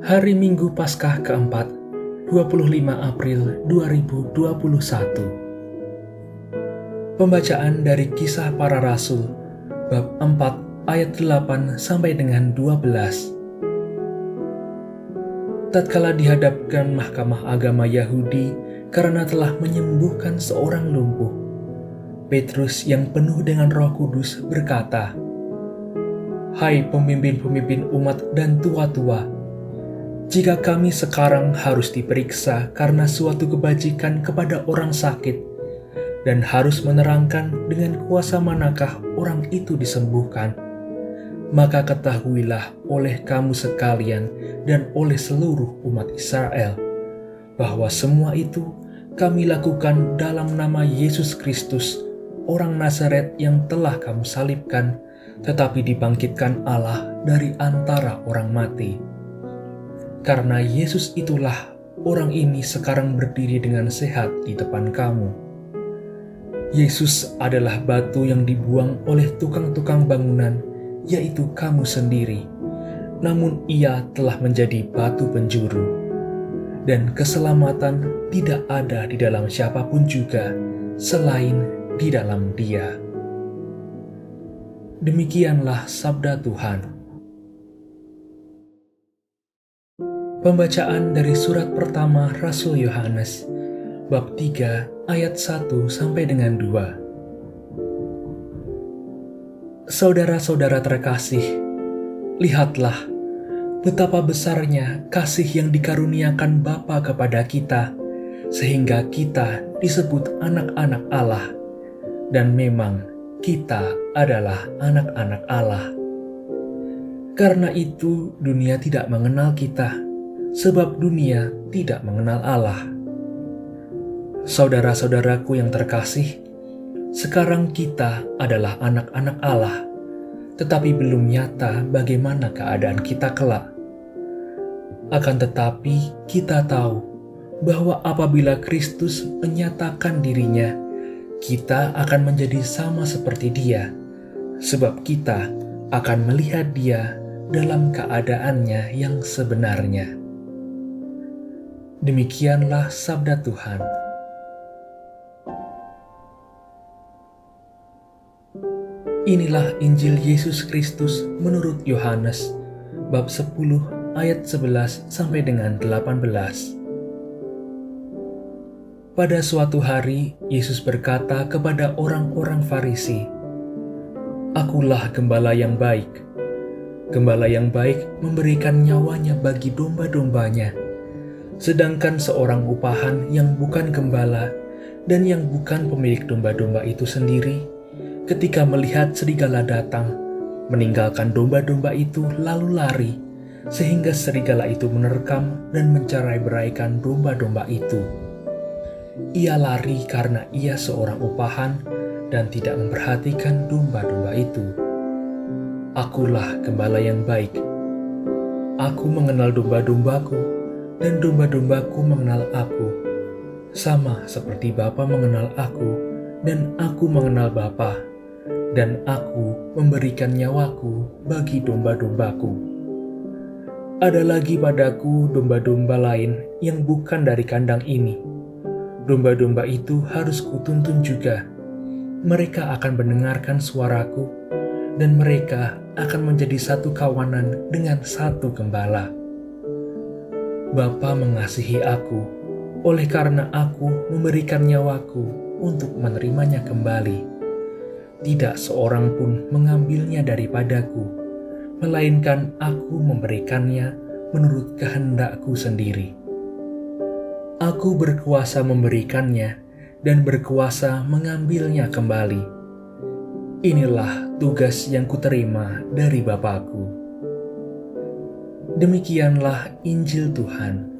Hari Minggu Paskah keempat, 25 April 2021. Pembacaan dari Kisah Para Rasul, bab 4 ayat 8 sampai dengan 12. Tatkala dihadapkan Mahkamah Agama Yahudi karena telah menyembuhkan seorang lumpuh, Petrus yang penuh dengan Roh Kudus berkata, "Hai pemimpin-pemimpin umat dan tua-tua, jika kami sekarang harus diperiksa karena suatu kebajikan kepada orang sakit dan harus menerangkan dengan kuasa manakah orang itu disembuhkan, maka ketahuilah oleh kamu sekalian dan oleh seluruh umat Israel bahwa semua itu kami lakukan dalam nama Yesus Kristus, orang Nazaret yang telah kamu salibkan, tetapi dibangkitkan Allah dari antara orang mati karena Yesus itulah orang ini sekarang berdiri dengan sehat di depan kamu. Yesus adalah batu yang dibuang oleh tukang-tukang bangunan, yaitu kamu sendiri. Namun ia telah menjadi batu penjuru. Dan keselamatan tidak ada di dalam siapa pun juga selain di dalam dia. Demikianlah sabda Tuhan. Pembacaan dari surat pertama Rasul Yohanes bab 3 ayat 1 sampai dengan 2. Saudara-saudara terkasih, lihatlah betapa besarnya kasih yang dikaruniakan Bapa kepada kita sehingga kita disebut anak-anak Allah dan memang kita adalah anak-anak Allah. Karena itu dunia tidak mengenal kita sebab dunia tidak mengenal Allah. Saudara-saudaraku yang terkasih, sekarang kita adalah anak-anak Allah, tetapi belum nyata bagaimana keadaan kita kelak. Akan tetapi, kita tahu bahwa apabila Kristus menyatakan dirinya, kita akan menjadi sama seperti Dia, sebab kita akan melihat Dia dalam keadaannya yang sebenarnya. Demikianlah sabda Tuhan. Inilah Injil Yesus Kristus menurut Yohanes bab 10 ayat 11 sampai dengan 18. Pada suatu hari Yesus berkata kepada orang-orang Farisi, "Akulah gembala yang baik. Gembala yang baik memberikan nyawanya bagi domba-dombanya." Sedangkan seorang upahan yang bukan gembala dan yang bukan pemilik domba-domba itu sendiri, ketika melihat serigala datang, meninggalkan domba-domba itu lalu lari, sehingga serigala itu menerkam dan mencerai beraikan domba-domba itu. Ia lari karena ia seorang upahan dan tidak memperhatikan domba-domba itu. Akulah gembala yang baik. Aku mengenal domba-dombaku dan domba-dombaku mengenal aku, sama seperti Bapa mengenal aku, dan aku mengenal Bapa, dan aku memberikan nyawaku bagi domba-dombaku. Ada lagi padaku domba-domba lain yang bukan dari kandang ini. Domba-domba itu harus kutuntun juga. Mereka akan mendengarkan suaraku, dan mereka akan menjadi satu kawanan dengan satu gembala Bapa mengasihi aku, oleh karena aku memberikan nyawaku untuk menerimanya kembali. Tidak seorang pun mengambilnya daripadaku, melainkan aku memberikannya menurut kehendakku sendiri. Aku berkuasa memberikannya dan berkuasa mengambilnya kembali. Inilah tugas yang kuterima dari Bapakku. Demikianlah Injil Tuhan.